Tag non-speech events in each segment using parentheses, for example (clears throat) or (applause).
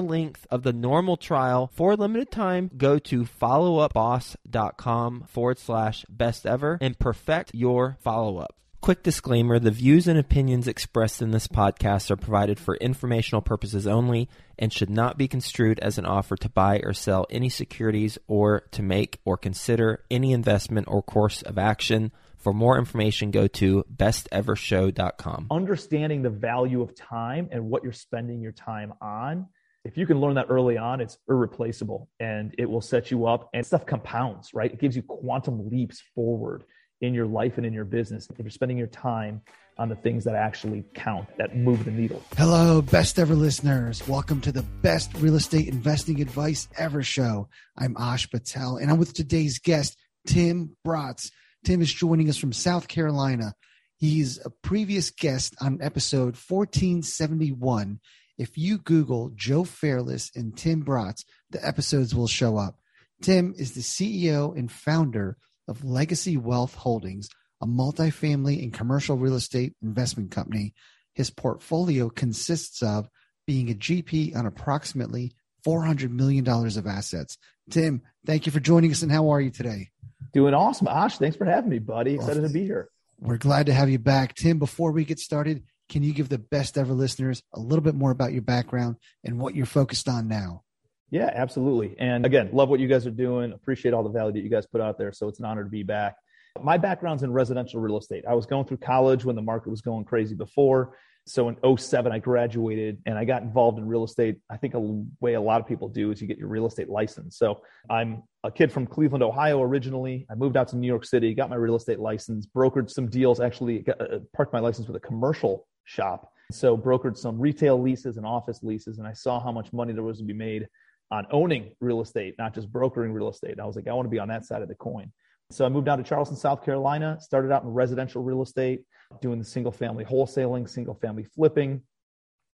length of the normal trial for a limited time. Go to followupboss.com forward slash best ever and perfect your follow up. Quick disclaimer the views and opinions expressed in this podcast are provided for informational purposes only and should not be construed as an offer to buy or sell any securities or to make or consider any investment or course of action. For more information, go to bestevershow.com. Understanding the value of time and what you're spending your time on. If you can learn that early on, it's irreplaceable and it will set you up and stuff compounds, right? It gives you quantum leaps forward in your life and in your business if you're spending your time on the things that actually count, that move the needle. Hello, best ever listeners. Welcome to the best real estate investing advice ever show. I'm Ash Patel, and I'm with today's guest, Tim Bratz. Tim is joining us from South Carolina. He's a previous guest on episode 1471. If you Google Joe Fairless and Tim Bratz, the episodes will show up. Tim is the CEO and founder of Legacy Wealth Holdings, a multifamily and commercial real estate investment company. His portfolio consists of being a GP on approximately $400 million of assets. Tim, thank you for joining us, and how are you today? Doing awesome. Ash, thanks for having me, buddy. Excited to be here. We're glad to have you back. Tim, before we get started, can you give the best ever listeners a little bit more about your background and what you're focused on now? Yeah, absolutely. And again, love what you guys are doing. Appreciate all the value that you guys put out there. So it's an honor to be back. My background's in residential real estate. I was going through college when the market was going crazy before. So in 07, I graduated and I got involved in real estate. I think a way a lot of people do is you get your real estate license. So I'm a kid from Cleveland, Ohio originally. I moved out to New York City, got my real estate license, brokered some deals, actually got, uh, parked my license with a commercial shop. So brokered some retail leases and office leases. And I saw how much money there was to be made on owning real estate, not just brokering real estate. I was like, I want to be on that side of the coin. So I moved down to Charleston, South Carolina, started out in residential real estate, doing the single family wholesaling, single family flipping,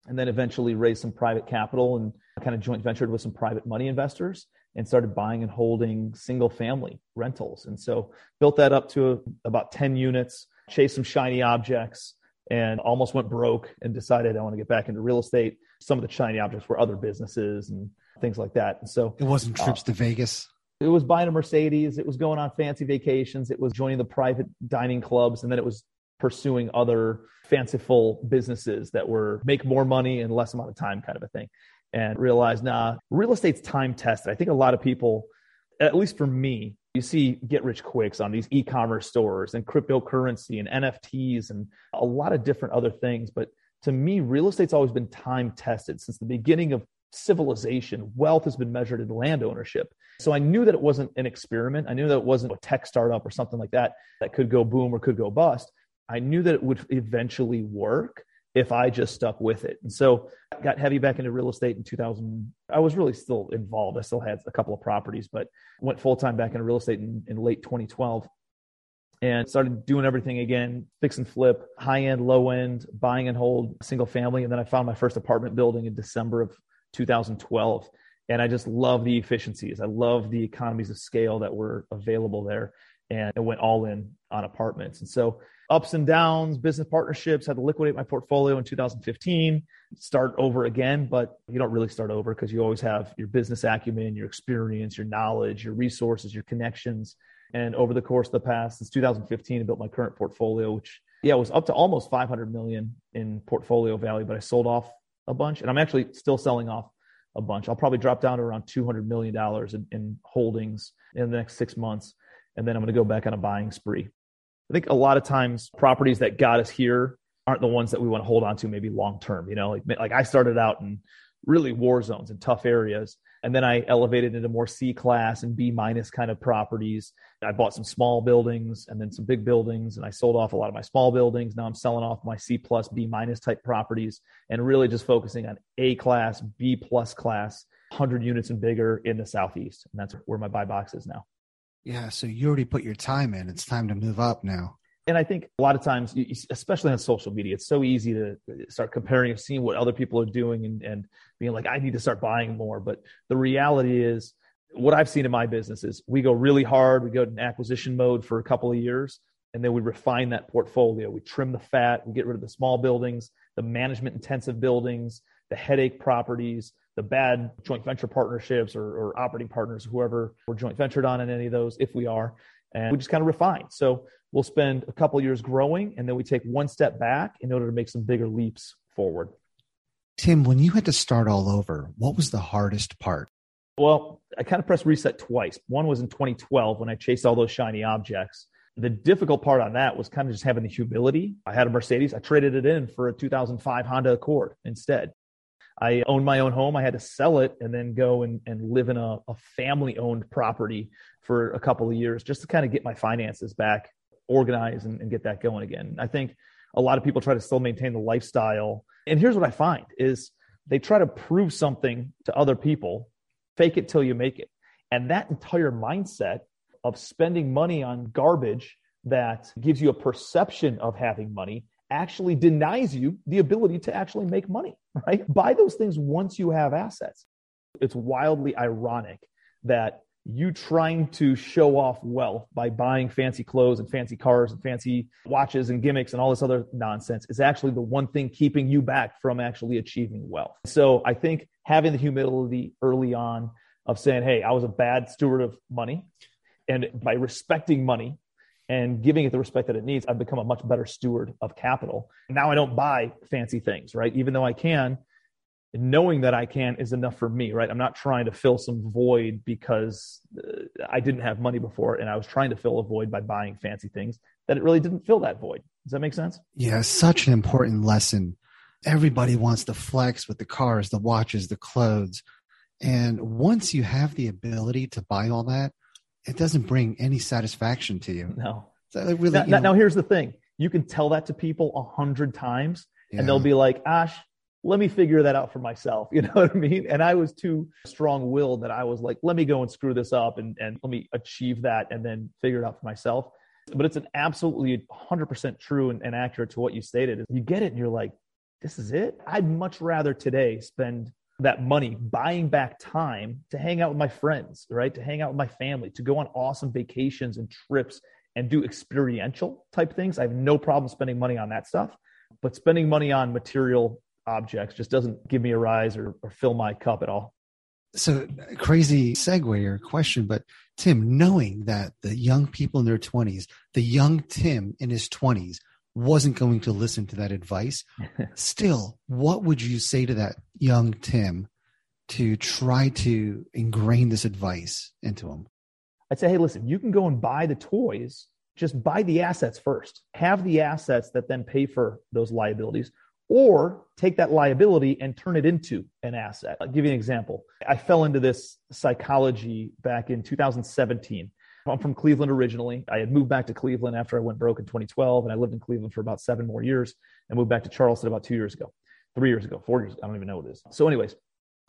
and then eventually raised some private capital and kind of joint ventured with some private money investors and started buying and holding single family rentals. And so built that up to about 10 units, chased some shiny objects, and almost went broke and decided I want to get back into real estate. Some of the shiny objects were other businesses and things like that. And so it wasn't trips uh, to Vegas. It was buying a Mercedes. It was going on fancy vacations. It was joining the private dining clubs, and then it was pursuing other fanciful businesses that were make more money in less amount of time, kind of a thing. And realized, nah, real estate's time tested. I think a lot of people, at least for me, you see get rich quicks on these e-commerce stores and cryptocurrency and NFTs and a lot of different other things. But to me, real estate's always been time tested since the beginning of civilization. Wealth has been measured in land ownership. So I knew that it wasn't an experiment. I knew that it wasn't a tech startup or something like that that could go boom or could go bust. I knew that it would eventually work if I just stuck with it. And so got heavy back into real estate in 2000. I was really still involved. I still had a couple of properties, but went full time back into real estate in, in late 2012 and started doing everything again fix and flip high end low end buying and hold single family and then i found my first apartment building in december of 2012. And I just love the efficiencies. I love the economies of scale that were available there. And it went all in on apartments. And so ups and downs, business partnerships, had to liquidate my portfolio in 2015, start over again, but you don't really start over because you always have your business acumen, your experience, your knowledge, your resources, your connections. And over the course of the past, since 2015, I built my current portfolio, which yeah, was up to almost 500 million in portfolio value, but I sold off a bunch and I'm actually still selling off a bunch. I'll probably drop down to around $200 million in, in holdings in the next six months. And then I'm going to go back on a buying spree. I think a lot of times properties that got us here aren't the ones that we want to hold on to maybe long term. You know, like, like I started out in really war zones and tough areas. And then I elevated into more C class and B minus kind of properties. I bought some small buildings and then some big buildings, and I sold off a lot of my small buildings. Now I'm selling off my C plus, B minus type properties, and really just focusing on A class, B plus class, 100 units and bigger in the southeast, and that's where my buy box is now. Yeah, so you already put your time in. It's time to move up now. And I think a lot of times, especially on social media, it's so easy to start comparing and seeing what other people are doing and, and being like, I need to start buying more. But the reality is, what I've seen in my business is we go really hard, we go in acquisition mode for a couple of years, and then we refine that portfolio. We trim the fat, we get rid of the small buildings, the management intensive buildings, the headache properties, the bad joint venture partnerships or, or operating partners, whoever we're joint ventured on in any of those, if we are. And we just kind of refine. So we'll spend a couple years growing and then we take one step back in order to make some bigger leaps forward. Tim, when you had to start all over, what was the hardest part? Well, I kind of pressed reset twice. One was in 2012 when I chased all those shiny objects. The difficult part on that was kind of just having the humility. I had a Mercedes. I traded it in for a 2005 Honda Accord instead. I owned my own home. I had to sell it and then go and, and live in a, a family owned property for a couple of years just to kind of get my finances back organized and, and get that going again. I think a lot of people try to still maintain the lifestyle. And here's what I find is they try to prove something to other people, fake it till you make it. And that entire mindset of spending money on garbage that gives you a perception of having money actually denies you the ability to actually make money, (laughs) right? Buy those things once you have assets. It's wildly ironic that you trying to show off wealth by buying fancy clothes and fancy cars and fancy watches and gimmicks and all this other nonsense is actually the one thing keeping you back from actually achieving wealth. So I think having the humility early on of saying, Hey, I was a bad steward of money. And by respecting money and giving it the respect that it needs, I've become a much better steward of capital. Now I don't buy fancy things, right? Even though I can, knowing that I can is enough for me, right? I'm not trying to fill some void because uh, I didn't have money before and I was trying to fill a void by buying fancy things that it really didn't fill that void. Does that make sense? Yeah, such an important lesson. Everybody wants to flex with the cars, the watches, the clothes. And once you have the ability to buy all that, it doesn't bring any satisfaction to you. No. So really, now, now, now, here's the thing. You can tell that to people a hundred times yeah. and they'll be like, Ash, let me figure that out for myself. (laughs) You know what I mean? And I was too strong willed that I was like, let me go and screw this up and, and let me achieve that and then figure it out for myself. But it's an absolutely 100% true and, and accurate to what you stated. You get it and you're like, this is it. I'd much rather today spend that money buying back time to hang out with my friends, right? To hang out with my family, to go on awesome vacations and trips and do experiential type things. I have no problem spending money on that stuff, but spending money on material objects just doesn't give me a rise or, or fill my cup at all. So crazy segue or question, but Tim, knowing that the young people in their 20s, the young Tim in his 20s wasn't going to listen to that advice, (laughs) still, what would you say to that young Tim to try to ingrain this advice into him? I'd say, hey, listen, you can go and buy the toys. Just buy the assets first. Have the assets that then pay for those liabilities or take that liability and turn it into an asset. I'll give you an example. I fell into this psychology back in 2017. I'm from Cleveland originally. I had moved back to Cleveland after I went broke in 2012, and I lived in Cleveland for about seven more years and moved back to Charleston about two years ago, three years ago, four years. I don't even know what it is. So, anyways,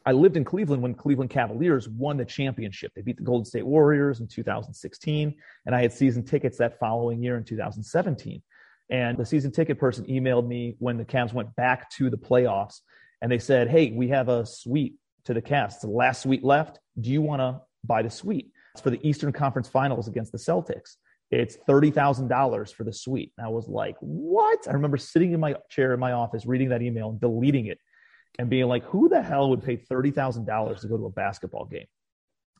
I lived in Cleveland when Cleveland Cavaliers won the championship. They beat the Golden State Warriors in 2016, and I had season tickets that following year in 2017. And the season ticket person emailed me when the Cavs went back to the playoffs and they said, Hey, we have a suite to the Cavs. It's the last suite left. Do you want to buy the suite? It's for the Eastern Conference Finals against the Celtics. It's $30,000 for the suite. And I was like, what? I remember sitting in my chair in my office reading that email and deleting it and being like, who the hell would pay $30,000 to go to a basketball game?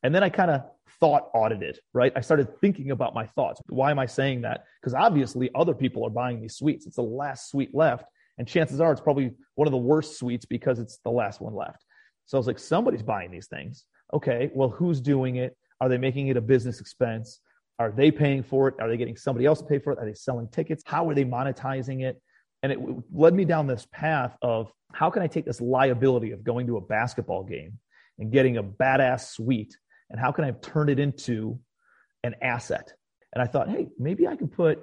And then I kind of thought audited, right? I started thinking about my thoughts. Why am I saying that? Because obviously other people are buying these suites. It's the last suite left. And chances are it's probably one of the worst suites because it's the last one left. So I was like, somebody's buying these things. Okay, well, who's doing it? Are they making it a business expense? Are they paying for it? Are they getting somebody else to pay for it? Are they selling tickets? How are they monetizing it? And it led me down this path of how can I take this liability of going to a basketball game and getting a badass suite and how can I turn it into an asset? And I thought, hey, maybe I can put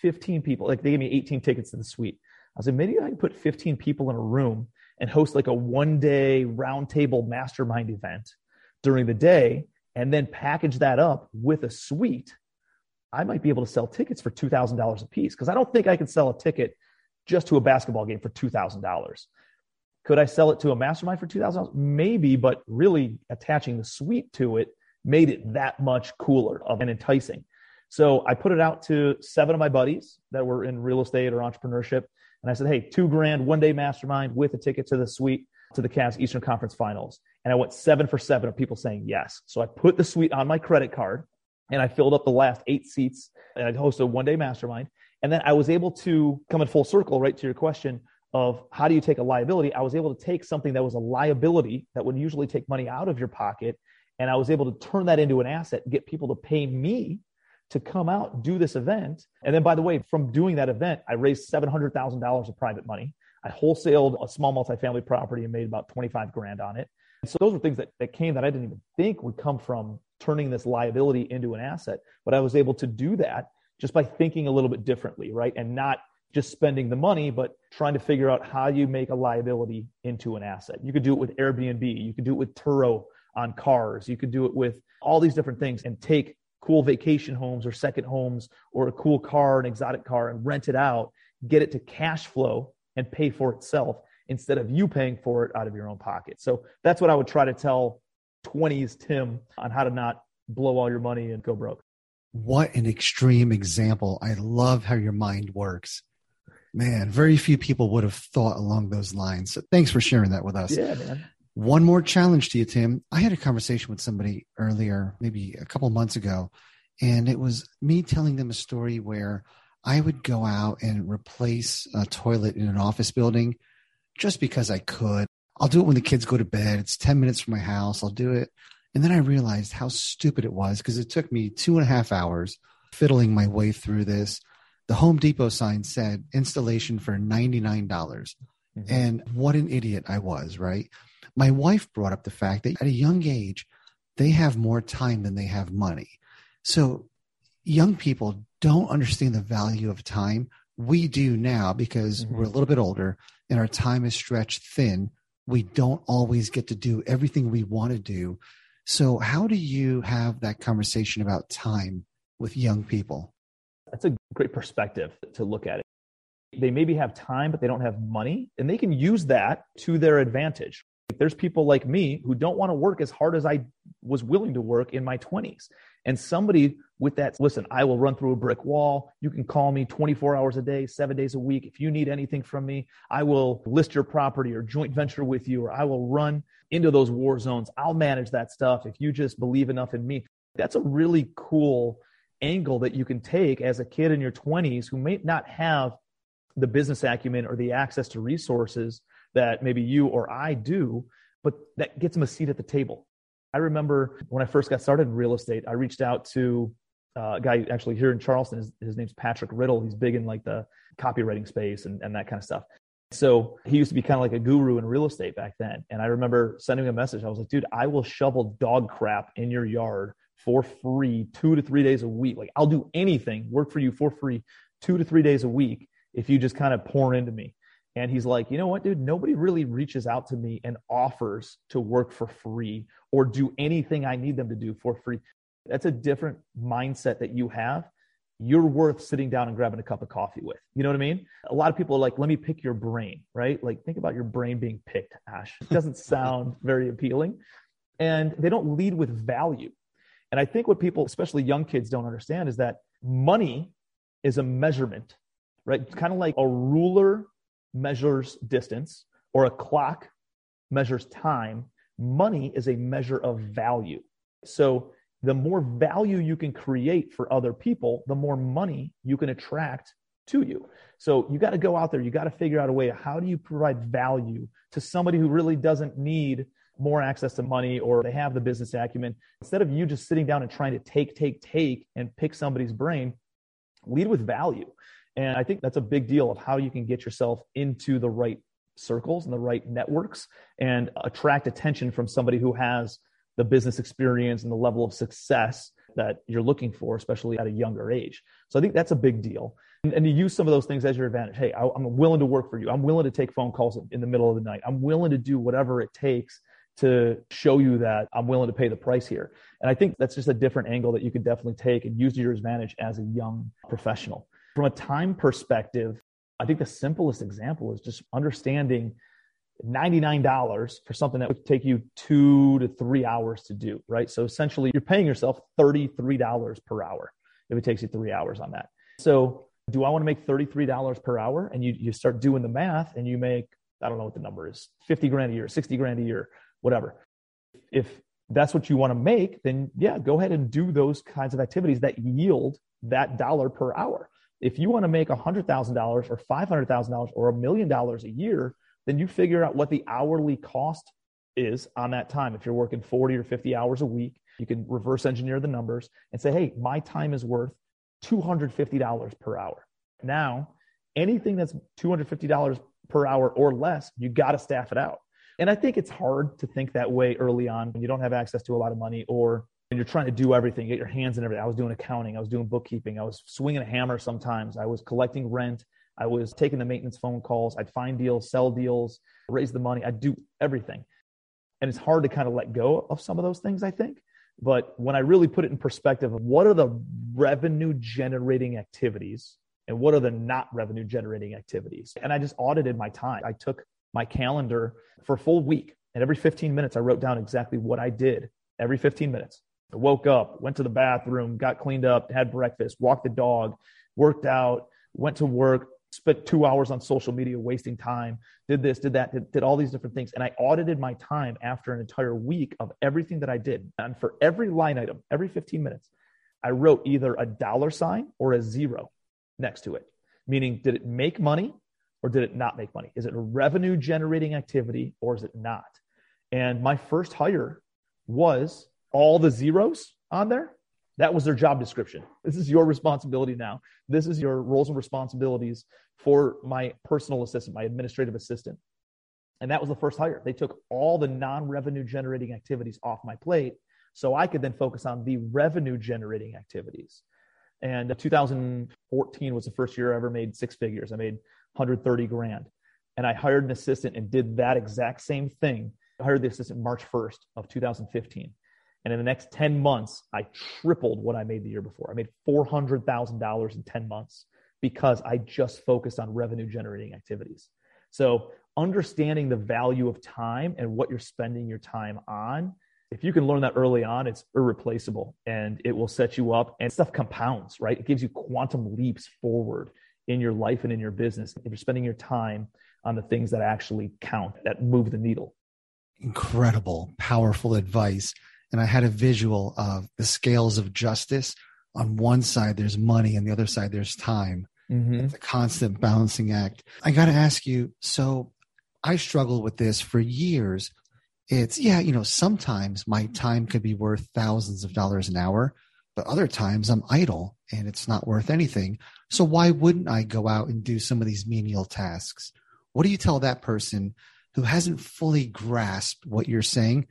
15 people, like they gave me 18 tickets to the suite. I said, maybe I can put 15 people in a room and host like a one day roundtable mastermind event during the day and then package that up with a suite. I might be able to sell tickets for $2,000 a piece because I don't think I can sell a ticket just to a basketball game for $2,000. Could I sell it to a mastermind for $2,000? Maybe, but really attaching the suite to it made it that much cooler and enticing. So I put it out to seven of my buddies that were in real estate or entrepreneurship. And I said, hey, two grand, one day mastermind with a ticket to the suite to the Cavs Eastern Conference Finals. And I went seven for seven of people saying yes. So I put the suite on my credit card and I filled up the last eight seats and I hosted a one day mastermind. And then I was able to come in full circle, right to your question of how do you take a liability? I was able to take something that was a liability that would usually take money out of your pocket. And I was able to turn that into an asset, get people to pay me to come out, do this event. And then, by the way, from doing that event, I raised $700,000 of private money. I wholesaled a small multifamily property and made about 25 grand on it. So those were things that, that came that I didn't even think would come from turning this liability into an asset. But I was able to do that just by thinking a little bit differently, right? And not just spending the money, but trying to figure out how you make a liability into an asset. You could do it with Airbnb. You could do it with Turo on cars. You could do it with all these different things and take cool vacation homes or second homes or a cool car, an exotic car, and rent it out, get it to cash flow and pay for itself instead of you paying for it out of your own pocket. So that's what I would try to tell 20s Tim on how to not blow all your money and go broke. What an extreme example. I love how your mind works. Man, very few people would have thought along those lines. So thanks for sharing that with us. Yeah, man. One more challenge to you, Tim. I had a conversation with somebody earlier, maybe a couple months ago, and it was me telling them a story where I would go out and replace a toilet in an office building just because I could. I'll do it when the kids go to bed. It's 10 minutes from my house. I'll do it. And then I realized how stupid it was because it took me two and a half hours fiddling my way through this. The Home Depot sign said installation for 99. dollars mm hmm And what an idiot I was, right? My wife brought up the fact that at a young age, they have more time than they have money. So young people don't understand the value of time. We do now because mm-hmm. we're a little bit older and our time is stretched thin. We don't always get to do everything we want to do. So, how do you have that conversation about time with young people? That's a great perspective to look at it. They maybe have time, but they don't have money, and they can use that to their advantage. There's people like me who don't want to work as hard as I was willing to work in my 20s. And somebody with that, listen, I will run through a brick wall. You can call me 24 hours a day, seven days a week. If you need anything from me, I will list your property or joint venture with you, or I will run into those war zones. I'll manage that stuff if you just believe enough in me. That's a really cool angle that you can take as a kid in your 20s who may not have the business acumen or the access to resources that maybe you or I do, but that gets them a seat at the table. I remember when I first got started in real estate, I reached out to uh, a guy actually here in Charleston. His, his name's Patrick Riddle. He's big in like the copywriting space and, and that kind of stuff. So he used to be kind of like a guru in real estate back then. And I remember sending him a message. I was like, dude, I will shovel dog crap in your yard for free two to three days a week. Like I'll do anything, work for you for free two to three days a week if you just kind of pour into me. And he's like, you know what, dude? Nobody really reaches out to me and offers to work for free or do anything I need them to do for free. That's a different mindset that you have. you're worth sitting down and grabbing a cup of coffee with. You know what I mean? A lot of people are like, let me pick your brain, right? Like, think about your brain being picked, Ash. It doesn't (laughs) sound very appealing. And they don't lead with value. And I think what people, especially young kids, don't understand is that money is a measurement, right? It's kind of like a ruler measures distance or a clock measures time. Money is a measure of value. So the more value you can create for other people, the more money you can attract to you. So you got to go out there, you got to figure out a way how do you provide value to somebody who really doesn't need more access to money or they have the business acumen. Instead of you just sitting down and trying to take, take, take and pick somebody's brain, lead with value. And I think that's a big deal of how you can get yourself into the right circles and the right networks and attract attention from somebody who has the business experience and the level of success that you're looking for, especially at a younger age. So I think that's a big deal. And, and to use some of those things as your advantage. Hey, I, I'm willing to work for you. I'm willing to take phone calls in the middle of the night. I'm willing to do whatever it takes to show you that I'm willing to pay the price here. And I think that's just a different angle that you could definitely take and use to your advantage as a young professional. From a time perspective, I think the simplest example is just understanding $99 for something that would take you two to three hours to do, right? So essentially, you're paying yourself $33 per hour if it takes you three hours on that. So, do I want to make $33 per hour? And you, you start doing the math and you make, I don't know what the number is, 50 grand a year, 60 grand a year, whatever. If that's what you want to make, then yeah, go ahead and do those kinds of activities that yield that dollar per hour. If you want to make $100,000 or $500,000 or a million dollars a year, then you figure out what the hourly cost is on that time. If you're working 40 or 50 hours a week, you can reverse engineer the numbers and say, hey, my time is worth $250 per hour. Now, anything that's $250 per hour or less, you got to staff it out. And I think it's hard to think that way early on when you don't have access to a lot of money or when you're trying to do everything, get your hands in everything. I was doing accounting, I was doing bookkeeping, I was swinging a hammer sometimes, I was collecting rent, I was taking the maintenance phone calls. I'd find deals, sell deals, raise the money. I'd do everything. And it's hard to kind of let go of some of those things, I think. But when I really put it in perspective of what are the revenue generating activities and what are the not revenue generating activities, and I just audited my time. I took my calendar for a full week, and every 15 minutes, I wrote down exactly what I did every 15 minutes. Woke up, went to the bathroom, got cleaned up, had breakfast, walked the dog, worked out, went to work, spent two hours on social media wasting time, did this, did that, did, did, all these different things. And I audited my time after an entire week of everything that I did. And for every line item, every 15 minutes, I wrote either a dollar sign or a zero next to it, meaning did it make money or did it not make money? Is it a revenue generating activity or is it not? And my first hire was all the zeros on there that was their job description. This is your responsibility now. This is your roles and responsibilities for my personal assistant, my administrative assistant. And that was the first hire. They took all the non revenue generating activities off my plate so I could then focus on the revenue generating activities. And 2014 was the first year I ever made six figures. I made 130 grand. And I hired an assistant and did that exact same thing. I hired the assistant March 1st of 2015. And in the next 10 months, I tripled what I made the year before. I made $400,000 in 10 months because I just focused on revenue generating activities. So, understanding the value of time and what you're spending your time on, if you can learn that early on, it's irreplaceable and it will set you up and stuff compounds, right? It gives you quantum leaps forward in your life and in your business if you're spending your time on the things that actually count, that move the needle. Incredible, powerful advice and I had a visual of the scales of justice. On one side, there's money, and the other side, there's time. Mm-hmm. It's a constant balancing act. I got to ask you so I struggled with this for years. It's, yeah, you know, sometimes my time could be worth thousands of dollars an hour, but other times I'm idle and it's not worth anything. So why wouldn't I go out and do some of these menial tasks? What do you tell that person who hasn't fully grasped what you're saying,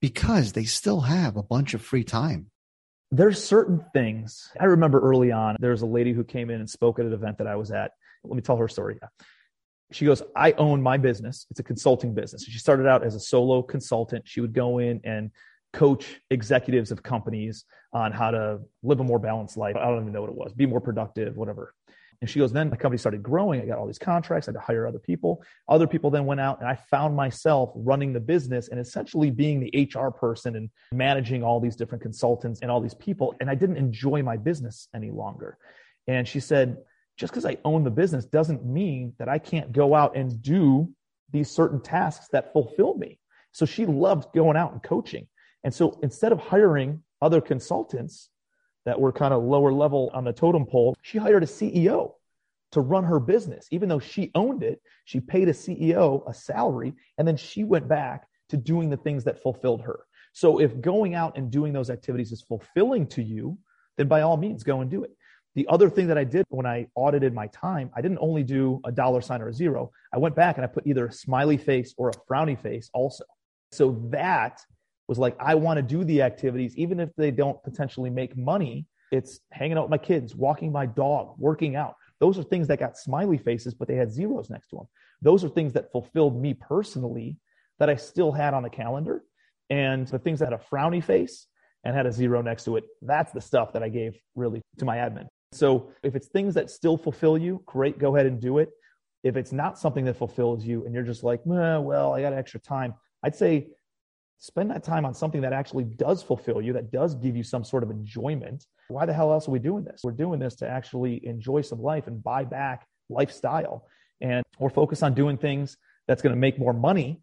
because they still have a bunch of free time. There's certain things. I remember early on, there was a lady who came in and spoke at an event that I was at. Let me tell her story. She goes, I own my business. It's a consulting business. She started out as a solo consultant. She would go in and coach executives of companies on how to live a more balanced life. I don't even know what it was, be more productive, whatever. And she goes, then my company started growing. I got all these contracts. I had to hire other people. Other people then went out and I found myself running the business and essentially being the HR person and managing all these different consultants and all these people. And I didn't enjoy my business any longer. And she said, just because I own the business doesn't mean that I can't go out and do these certain tasks that fulfill me. So she loved going out and coaching. And so instead of hiring other consultants that were kind of lower level on the totem pole, she hired a CEO to run her business. Even though she owned it, she paid a CEO a salary, and then she went back to doing the things that fulfilled her. So if going out and doing those activities is fulfilling to you, then by all means, go and do it. The other thing that I did when I audited my time, I didn't only do a dollar sign or a zero. I went back and I put either a smiley face or a frowny face also. So that was like, I want to do the activities, even if they don't potentially make money. It's hanging out with my kids, walking my dog, working out. Those are things that got smiley faces, but they had zeros next to them. Those are things that fulfilled me personally that I still had on the calendar. And the things that had a frowny face and had a zero next to it, that's the stuff that I gave really to my admin. So if it's things that still fulfill you, great, go ahead and do it. If it's not something that fulfills you and you're just like, well, I got extra time, I'd say spend that time on something that actually does fulfill you, that does give you some sort of enjoyment. Why the hell else are we doing this? We're doing this to actually enjoy some life and buy back lifestyle. And we're focused on doing things that's going to make more money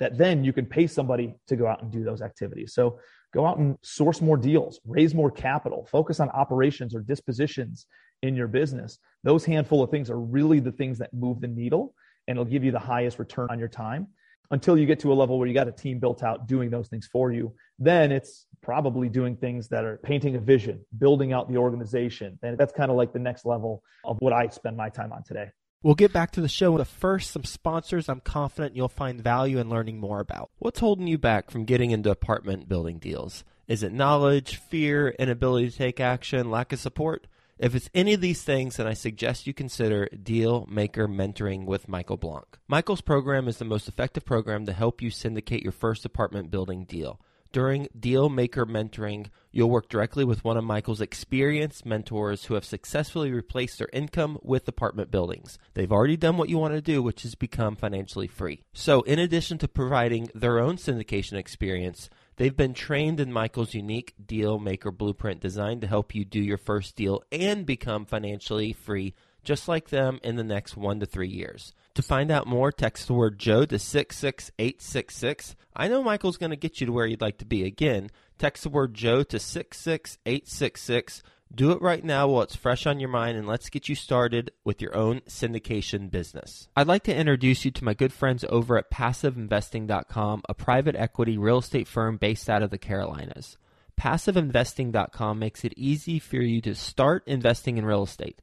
that then you can pay somebody to go out and do those activities. So go out and source more deals, raise more capital, focus on operations or dispositions in your business. Those handful of things are really the things that move the needle and it'll give you the highest return on your time until you get to a level where you got a team built out doing those things for you. Then it's probably doing things that are painting a vision, building out the organization. And that's kind of like the next level of what I spend my time on today. We'll get back to the show, but first, some sponsors I'm confident you'll find value in learning more about. What's holding you back from getting into apartment building deals? Is it knowledge, fear, inability to take action, lack of support? If it's any of these things, then I suggest you consider Deal Maker Mentoring with Michael Blank. Michael's program is the most effective program to help you syndicate your first apartment building deal. During Deal Maker Mentoring, you'll work directly with one of Michael's experienced mentors who have successfully replaced their income with apartment buildings. They've already done what you want to do, which is become financially free. So, in addition to providing their own syndication experience, They've been trained in Michael's unique deal maker blueprint designed to help you do your first deal and become financially free just like them in the next one to three years. To find out more, text the word Joe to 66866. I know Michael's going to get you to where you'd like to be. Again, text the word Joe to 66866. Do it right now while it's fresh on your mind, and let's get you started with your own syndication business. I'd like to introduce you to my good friends over at PassiveInvesting.com, a private equity real estate firm based out of the Carolinas. PassiveInvesting.com makes it easy for you to start investing in real estate.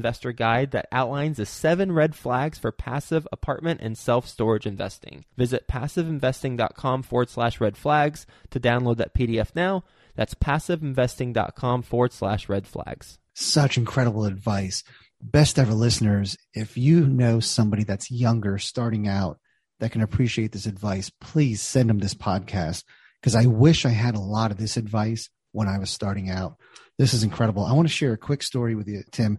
investor guide that outlines the seven red flags for passive apartment and self storage investing. Visit passiveinvesting.com forward slash red flags to download that PDF now. That's passiveinvesting.com forward slash red flags. Such incredible advice. Best ever listeners, if you know somebody that's younger, starting out, that can appreciate this advice, please send them this podcast because I wish I had a lot of this advice when I was starting out. This is incredible. I want to share a quick story with you, Tim.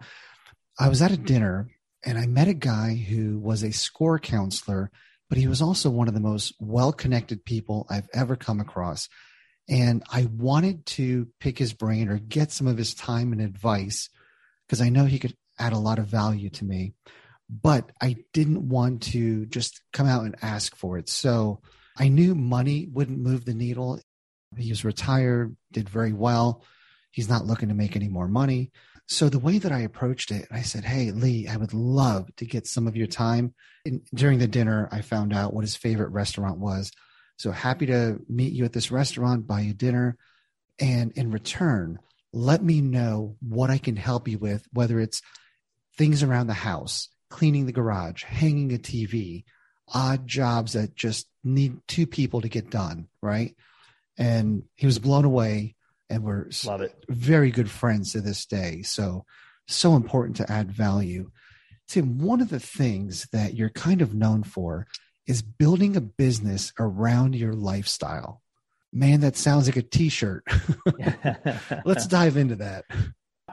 I was at a dinner and I met a guy who was a score counselor, but he was also one of the most well connected people I've ever come across. And I wanted to pick his brain or get some of his time and advice because I know he could add a lot of value to me. But I didn't want to just come out and ask for it. So I knew money wouldn't move the needle. He was retired, did very well. He's not looking to make any more money. So the way that I approached it, I said, Hey, Lee, I would love to get some of your time. And during the dinner, I found out what his favorite restaurant was. So happy to meet you at this restaurant, buy you dinner. And in return, let me know what I can help you with, whether it's things around the house, cleaning the garage, hanging a TV, odd jobs that just need two people to get done. Right. And he was blown away and we're Love it. very good friends to this day. So, so important to add value. Tim, one of the things that you're kind of known for is building a business around your lifestyle. Man, that sounds like a t shirt. (laughs) Let's (laughs) dive into that.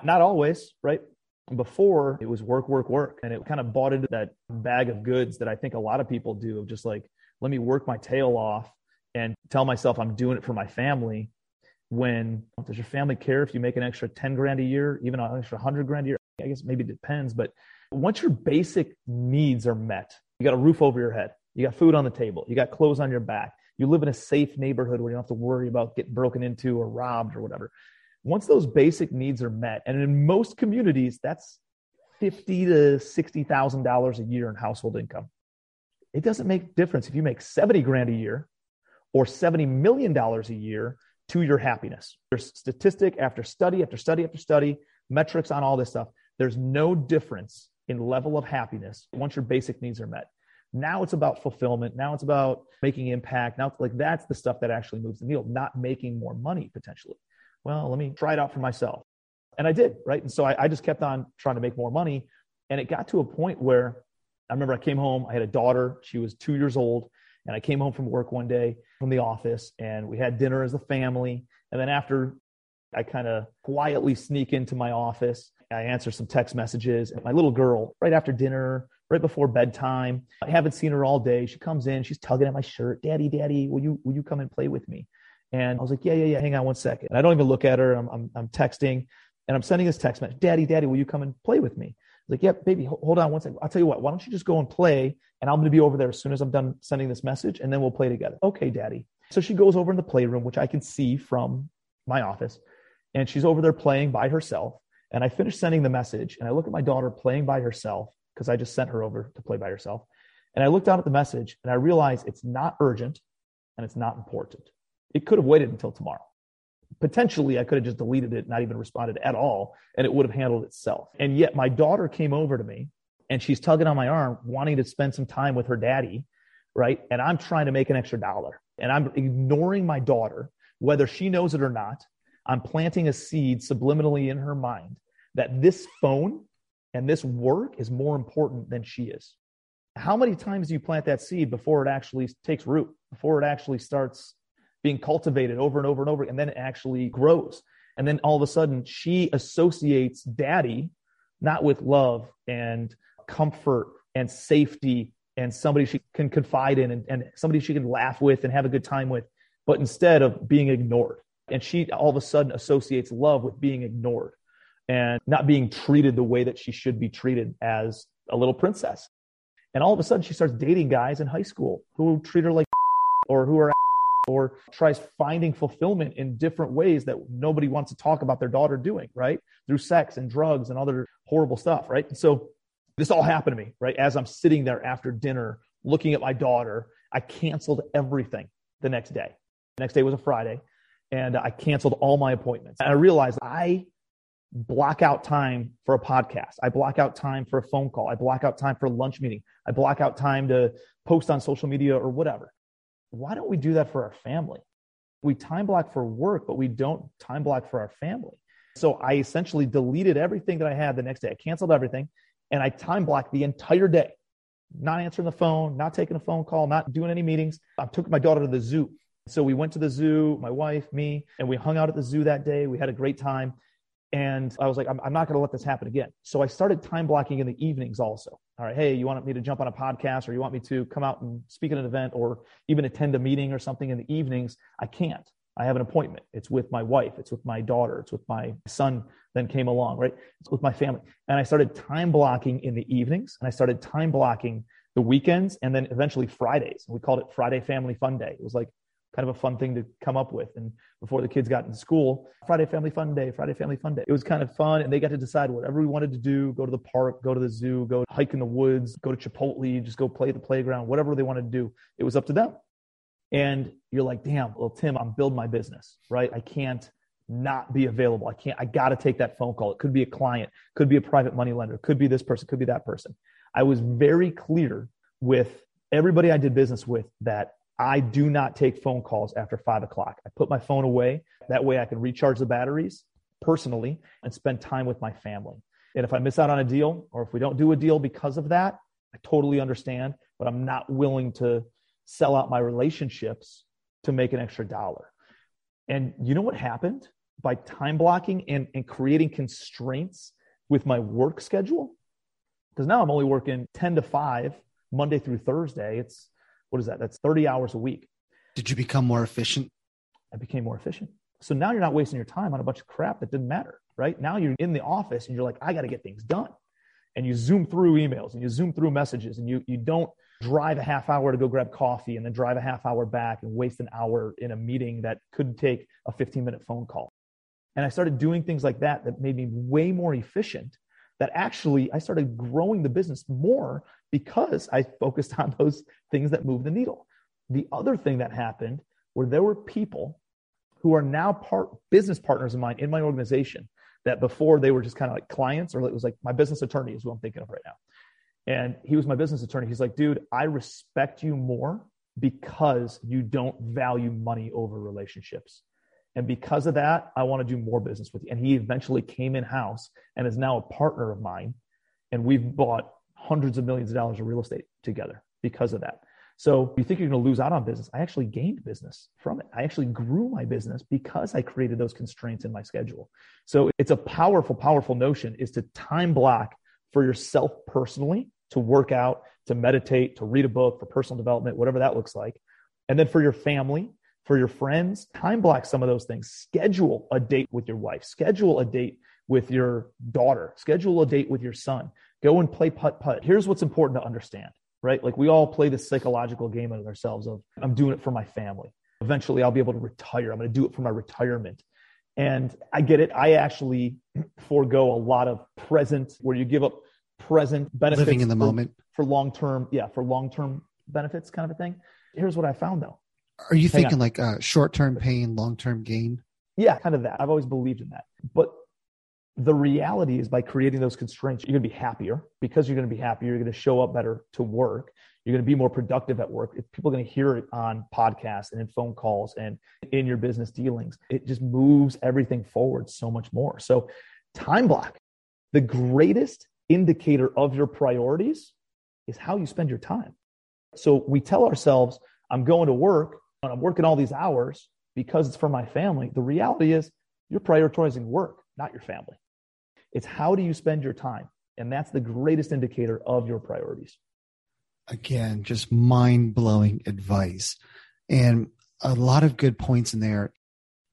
Not always, right? Before it was work, work, work. And it kind of bought into that bag of goods that I think a lot of people do of just like, let me work my tail off and tell myself I'm doing it for my family. When does your family care if you make an extra 10 grand a year, even an extra 100 grand a year? I guess maybe it depends. But once your basic needs are met, you got a roof over your head, you got food on the table, you got clothes on your back, you live in a safe neighborhood where you don't have to worry about getting broken into or robbed or whatever. Once those basic needs are met, and in most communities, that's fifty to sixty thousand dollars a year in household income. It doesn't make difference if you make seventy grand a year or seventy million dollars a year to your happiness. There's statistic after study after study after study, metrics on all this stuff. There's no difference in level of happiness once your basic needs are met. Now it's about fulfillment. Now it's about making impact. Now, like that's the stuff that actually moves the needle, not making more money potentially. Well, let me try it out for myself. And I did, right? And so I, I just kept on trying to make more money. And it got to a point where I remember I came home, I had a daughter, she was two years old. And I came home from work one day from the office and we had dinner as a family. And then after I kind of quietly sneak into my office, I answer some text messages. And my little girl, right after dinner, right before bedtime. I haven't seen her all day. She comes in, she's tugging at my shirt. Daddy, daddy, will you, will you come and play with me? And I was like, yeah, yeah, yeah. Hang on one second. And I don't even look at her. I'm, I'm, I'm texting and I'm sending this text message. Daddy, daddy, will you come and play with me? Like, yeah, baby, hold on one second. I'll tell you what, why don't you just go and play? And I'm going to be over there as soon as I'm done sending this message and then we'll play together. Okay, daddy. So she goes over in the playroom, which I can see from my office. And she's over there playing by herself. And I finish sending the message and I look at my daughter playing by herself because I just sent her over to play by herself. And I look down at the message and I realize it's not urgent and it's not important. It could have waited until tomorrow. Potentially, I could have just deleted it, not even responded at all, and it would have handled itself. And yet, my daughter came over to me and she's tugging on my arm, wanting to spend some time with her daddy, right? And I'm trying to make an extra dollar. And I'm ignoring my daughter, whether she knows it or not. I'm planting a seed subliminally in her mind that this phone and this work is more important than she is. How many times do you plant that seed before it actually takes root, before it actually starts being cultivated over and over and over, and then it actually grows? And then all of a sudden, she associates daddy not with love and comfort and safety and somebody she can confide in and, and somebody she can laugh with and have a good time with, but instead of being ignored. And she all of a sudden associates love with being ignored and not being treated the way that she should be treated as a little princess. And all of a sudden, she starts dating guys in high school who treat her like (laughs) or who are or tries finding fulfillment in different ways that nobody wants to talk about their daughter doing, right? Through sex and drugs and other horrible stuff, right? And so this all happened to me, right? As I'm sitting there after dinner looking at my daughter, I canceled everything the next day. The next day was a Friday, and I canceled all my appointments. And I realized I block out time for a podcast. I block out time for a phone call. I block out time for a lunch meeting. I block out time to post on social media or whatever. Why don't we do that for our family? We time block for work, but we don't time block for our family. So I essentially deleted everything that I had the next day. I canceled everything and I time blocked the entire day, not answering the phone, not taking a phone call, not doing any meetings. I took my daughter to the zoo. So we went to the zoo, my wife, me, and we hung out at the zoo that day. We had a great time. And I was like, I'm, I'm not going to let this happen again. So I started time blocking in the evenings also. All right, hey, you want me to jump on a podcast or you want me to come out and speak at an event or even attend a meeting or something in the evenings? I can't. I have an appointment. It's with my wife. It's with my daughter. It's with my son, then came along, right? It's with my family. And I started time blocking in the evenings and I started time blocking the weekends and then eventually Fridays. We called it Friday Family Fun Day. It was like kind of a fun thing to come up with. And before the kids got into school, Friday Family Fun Day, Friday Family Fun Day. It was kind of fun, and they got to decide whatever we wanted to do go to the park, go to the zoo, go hike in the woods, go to Chipotle, just go play at the playground, whatever they wanted to do. It was up to them. And you're like, damn, well, Tim, I'm building my business, right? I can't not be available. I can't, I got to take that phone call. It could be a client, could be a private money lender, could be this person, could be that person. I was very clear with everybody I did business with that I do not take phone calls after five o'clock. I put my phone away. That way I can recharge the batteries personally and spend time with my family. And if I miss out on a deal or if we don't do a deal because of that, I totally understand, but I'm not willing to sell out my relationships to make an extra dollar. And you know what happened by time blocking and, and creating constraints with my work schedule? Because now I'm only working 10 to 5 Monday through Thursday. It's what is that? That's 30 hours a week. Did you become more efficient? I became more efficient. So now you're not wasting your time on a bunch of crap that didn't matter, right? Now you're in the office and you're like, I got to get things done. And you zoom through emails and you zoom through messages and you, you don't drive a half hour to go grab coffee and then drive a half hour back and waste an hour in a meeting that could take a 15 minute phone call. And I started doing things like that that made me way more efficient. That actually, I started growing the business more because I focused on those things that move the needle. The other thing that happened were there were people who are now part business partners of mine in my organization that before they were just kind of like clients or it was like my business attorney is who I'm thinking of right now. And he was my business attorney. He's like, dude, I respect you more because you don't value money over relationships. And because of that, I want to do more business with you. And he eventually came in house and is now a partner of mine. And we've bought hundreds of millions of dollars of real estate together because of that. So you think you're going to lose out on business. I actually gained business from it. I actually grew my business because I created those constraints in my schedule. So it's a powerful, powerful notion is to time block for yourself personally to work out, to meditate, to read a book, for personal development, whatever that looks like. And then for your family, for your friends, time block some of those things. Schedule a date with your wife, schedule a date with your daughter, schedule a date with your son. Go and play putt putt. Here's what's important to understand right? Like we all play this psychological game of ourselves of I'm doing it for my family. Eventually I'll be able to retire. I'm going to do it for my retirement. And I get it. I actually (clears throat) forego a lot of present where you give up present benefits living in the for, moment for long term. Yeah. For long term benefits kind of a thing. Here's what I found though. Are you Hang thinking on. like uh, short term pain, long term gain? Yeah, kind of that. I've always believed in that. But the reality is by creating those constraints, you're going to be happier. Because you're going to be happier, you're going to show up better to work. You're going to be more productive at work. If people are going to hear it on podcasts and in phone calls and in your business dealings, it just moves everything forward so much more. So, time block, the greatest indicator of your priorities is how you spend your time. So, we tell ourselves, I'm going to work and I'm working all these hours because it's for my family. The reality is, you're prioritizing work, not your family. It's how do you spend your time? And that's the greatest indicator of your priorities. Again, just mind blowing advice. And a lot of good points in there.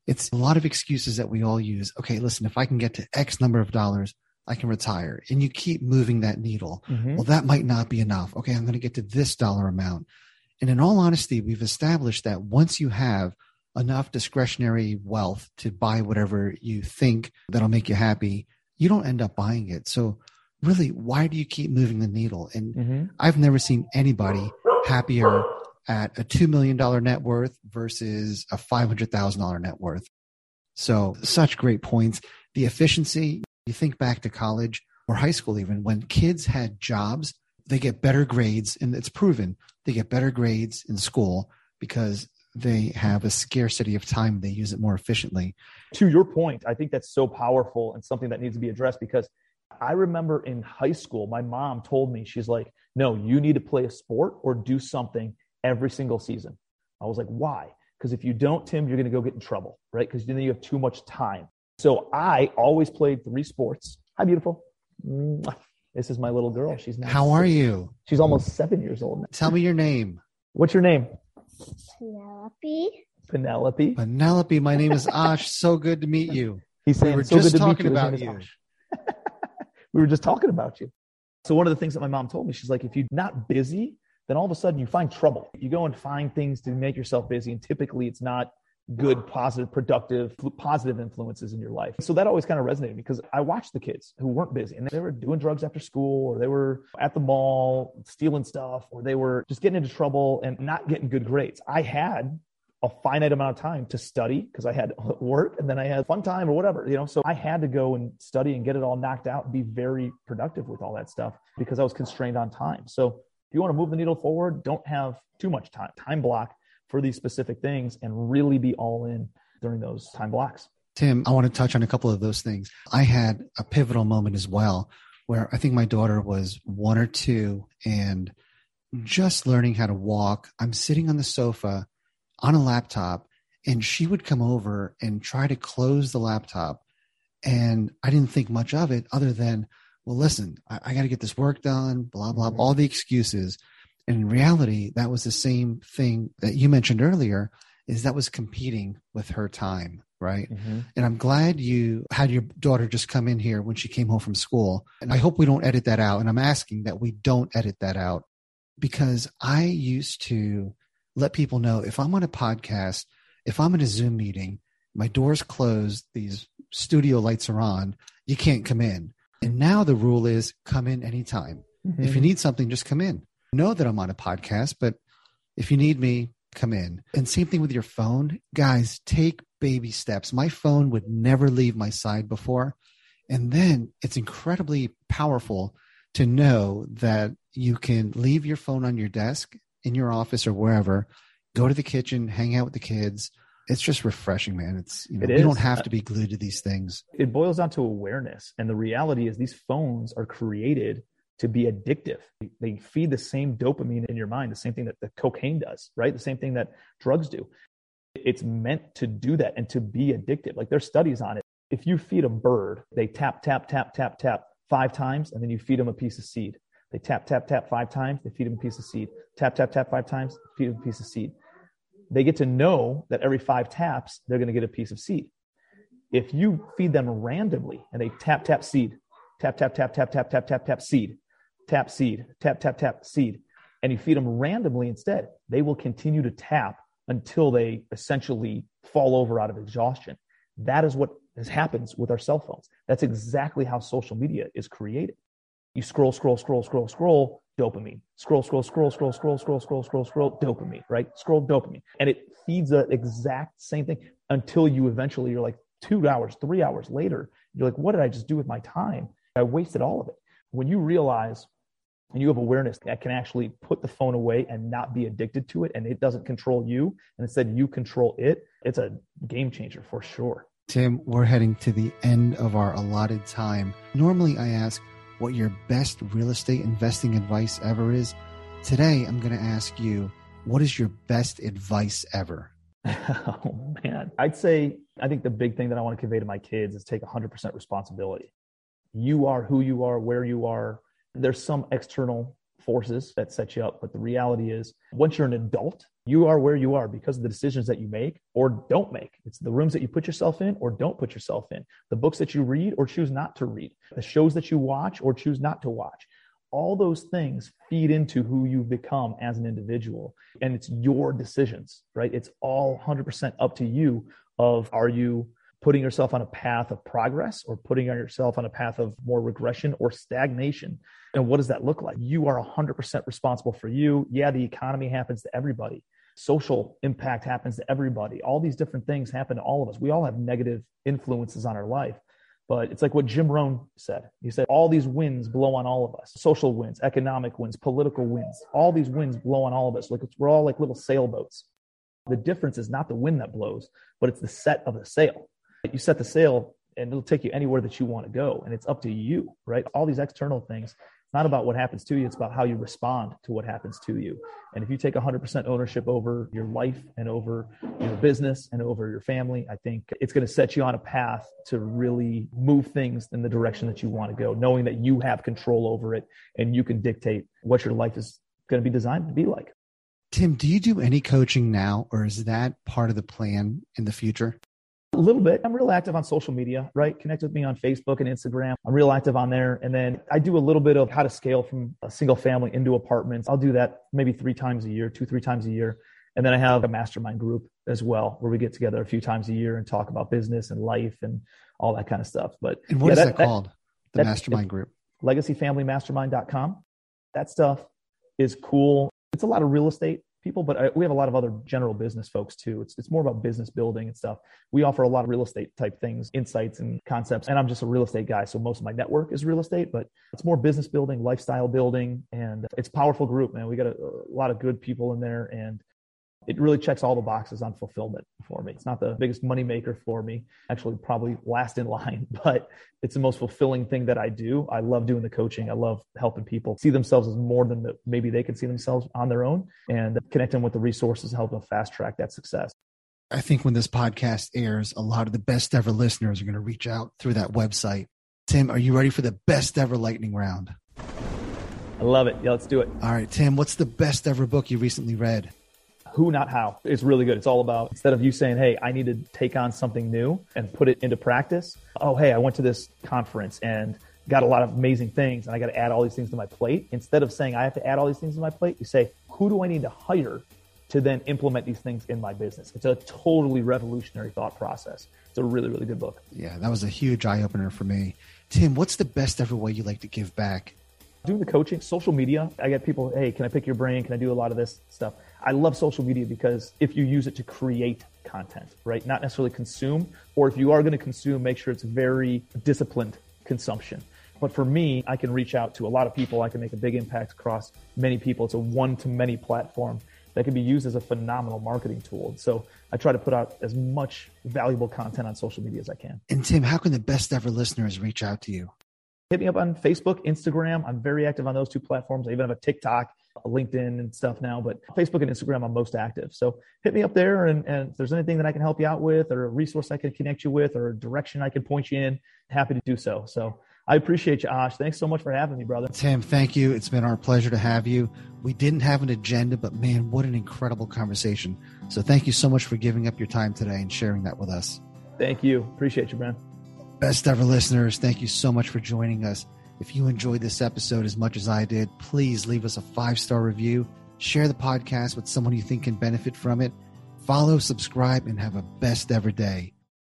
It's a lot of excuses that we all use. Okay, listen, if I can get to X number of dollars, I can retire. And you keep moving that needle. Mm-hmm. Well, that might not be enough. Okay, I'm going to get to this dollar amount. And in all honesty, we've established that once you have enough discretionary wealth to buy whatever you think that'll make you happy, you don't end up buying it. So really, why do you keep moving the needle? And mm-hmm. I've never seen anybody happier at a $2 million net worth versus a $500,000 net worth. So such great points. The efficiency, you think back to college or high school, even when kids had jobs, they get better grades and it's proven they get better grades in school because they have a scarcity of time. They use it more efficiently. To your point i think that's so powerful and something that needs to be addressed because i remember in high school my mom told me she's like no you need to play a sport or do something every single season. I was like why? Because if you don't tim you're going to go get in trouble right? Because then you have too much time. So i always played three sports. Hi beautiful. This is my little girl. She's now how six. are you? She's almost seven years old now. tell me your name. What's your name Penelope. Penelope. Penelope, my name is Ash. So good to meet you. (laughs) He's saying, we were so just talking about you. (laughs) we were just talking about you. So one of the things that my mom told me, she's like, if you're not busy, then all of a sudden you find trouble. You go and find things to make yourself busy, and typically it's not good, positive, productive, positive influences in your life. So that always kind of resonated because I watched the kids who weren't busy and they were doing drugs after school or they were at the mall stealing stuff or they were just getting into trouble and not getting good grades. I had a finite amount of time to study because I had (laughs) work and then I had fun time or whatever, you know. So I had to go and study and get it all knocked out and be very productive with all that stuff because I was constrained on time. So if you want to move the needle forward, don't have too much time, time block for these specific things and really be all in during those time blocks. Tim, I want to touch on a couple of those things. I had a pivotal moment as well where I think my daughter was one or two and just learning how to walk. I'm sitting on the sofa on a laptop and she would come over and try to close the laptop. And I didn't think much of it other than, well, listen, I, I got to get this work done, blah, blah, mm-hmm. all the excuses. And in reality, that was the same thing that you mentioned earlier is that was competing with her time, right? Mm-hmm. And I'm glad you had your daughter just come in here when she came home from school. And I hope we don't edit that out. And I'm asking that we don't edit that out because I used to let people know if I'm on a podcast, if I'm in a Zoom meeting, my door's closed, these studio lights are on, you can't come in. And now the rule is come in anytime. Mm-hmm. If you need something, just come in. Know that I'm on a podcast, but if you need me, come in. And same thing with your phone. Guys, take baby steps. My phone would never leave my side before. And then it's incredibly powerful to know that you can leave your phone on your desk in your office or wherever, go to the kitchen, hang out with the kids. It's just refreshing, man. It's you know, you don't have uh, to be glued to these things. It boils down to awareness, and the reality is these phones are created to be addictive. They feed the same dopamine in your mind, the same thing that the cocaine does, right? The same thing that drugs do. It's meant to do that and to be addictive. Like there's studies on it. If you feed a bird, they tap, tap, tap, tap, tap five times, and then you feed them a piece of seed. They tap, tap, tap five times, they feed them a piece of seed. Tap, tap, tap five times, feed them a piece of seed. They get to know that every five taps, they're going to get a piece of seed. If you feed them randomly and they tap, tap, seed, tap, tap, tap, tap, tap, tap, tap, tap, seed, tap, seed, tap, tap, tap, seed, and you feed them randomly instead, they will continue to tap until they essentially fall over out of exhaustion. That is what has happens with our cell phones. That's exactly how social media is created. You scroll, scroll, scroll, scroll, scroll, dopamine. Scroll, scroll, scroll, scroll, scroll, scroll, scroll, scroll, scroll, dopamine, right? Scroll dopamine. And it feeds the exact same thing until you eventually you're like two hours, three hours later, you're like, what did I just do with my time? I wasted all of it. When you realize and you have awareness that can actually put the phone away and not be addicted to it and it doesn't control you and instead you control it, it's a game changer for sure. Tim, we're heading to the end of our allotted time. Normally I ask, what your best real estate investing advice ever is. Today, I'm going to ask you, what is your best advice ever? (laughs) oh, man. I'd say, I think the big thing that I want to convey to my kids is take 100% responsibility. You are who you are, where you are. There's some external forces that set you up, but the reality is, once you're an adult, you are where you are because of the decisions that you make or don't make. It's the rooms that you put yourself in or don't put yourself in, the books that you read or choose not to read, the shows that you watch or choose not to watch. All those things feed into who you become as an individual. And it's your decisions, right? It's all 100% up to you of are you putting yourself on a path of progress or putting yourself on a path of more regression or stagnation. And what does that look like? You are 100% responsible for you. Yeah, the economy happens to everybody social impact happens to everybody. All these different things happen to all of us. We all have negative influences on our life. But it's like what Jim Rohn said. He said, all these winds blow on all of us social winds, economic winds, political winds. All these winds blow on all of us. Like we're all like little sailboats. The difference is not the wind that blows, but it's the set of the sail. You set the sail and it'll take you anywhere that you want to go. And it's up to you, right? All these external things not about what happens to you, it's about how you respond to what happens to you. And if you take 100% ownership over your life and over your business and over your family, I think it's going to set you on a path to really move things in the direction that you want to go, knowing that you have control over it and you can dictate what your life is going to be designed to be like. Tim, do you do any coaching now, or is that part of the plan in the future? A little bit. I'm real active on social media, right? Connect with me on Facebook and Instagram. I'm real active on there. And then I do a little bit of how to scale from a single family into apartments. I'll do that maybe three times a year, two, three times a year. And then I have a mastermind group as well, where we get together a few times a year and talk about business and life and all that kind of stuff. But and what yeah, is that, that, that called? The mastermind group. LegacyFamilyMastermind.com. That stuff is cool. It's a lot of real estate people, but I, we have a lot of other general business folks too. It's, it's more about business building and stuff. We offer a lot of real estate type things, insights and concepts. And I'm just a real estate guy. So most of my network is real estate, but it's more business building, lifestyle building. And it's powerful group, man. We got a, a lot of good people in there and it really checks all the boxes on fulfillment for me. It's not the biggest money maker for me, actually, probably last in (laughs) line, but it's the most fulfilling thing that I do. I love doing the coaching. I love helping people see themselves as more than the, maybe they can see themselves on their own and connect them with the resources to help them fast track that success. I think when this podcast airs, a lot of the best ever listeners are going to reach out through that website. Tim, are you ready for the best ever lightning round? I love it. Yeah, let's do it. All right, Tim, what's the best ever book you recently read? Who, not how. It's really good. It's all about instead of you saying, Hey, I need to take on something new and put it into practice. Oh, hey, I went to this conference and got a lot of amazing things and I got to add all these things to my plate. Instead of saying I have to add all these things to my plate, you say, who do I need to hire to then implement these things in my business? It's a totally revolutionary thought process. It's a really, really good book. Yeah, that was a huge eye opener for me. Tim, what's the best ever way you like to give back? Doing the coaching, social media. I get people, hey, can I pick your brain? Can I do a lot of this stuff? I love social media because if you use it to create content, right? Not necessarily consume, or if you are going to consume, make sure it's very disciplined consumption. But for me, I can reach out to a lot of people. I can make a big impact across many people. It's a one to many platform that can be used as a phenomenal marketing tool. So I try to put out as much valuable content on social media as I can. And Tim, how can the best ever listeners reach out to you? Hit me up on Facebook, Instagram. I'm very active on those two platforms. I even have a TikTok LinkedIn and stuff now, but Facebook and Instagram, I'm most active. So hit me up there. And, and if there's anything that I can help you out with, or a resource I can connect you with, or a direction I can point you in, happy to do so. So I appreciate you, Ash. Thanks so much for having me, brother. Tim, thank you. It's been our pleasure to have you. We didn't have an agenda, but man, what an incredible conversation. So thank you so much for giving up your time today and sharing that with us. Thank you. Appreciate you, Brent. Best ever listeners, thank you so much for joining us. If you enjoyed this episode as much as I did, please leave us a five star review, share the podcast with someone you think can benefit from it, follow, subscribe, and have a best ever day.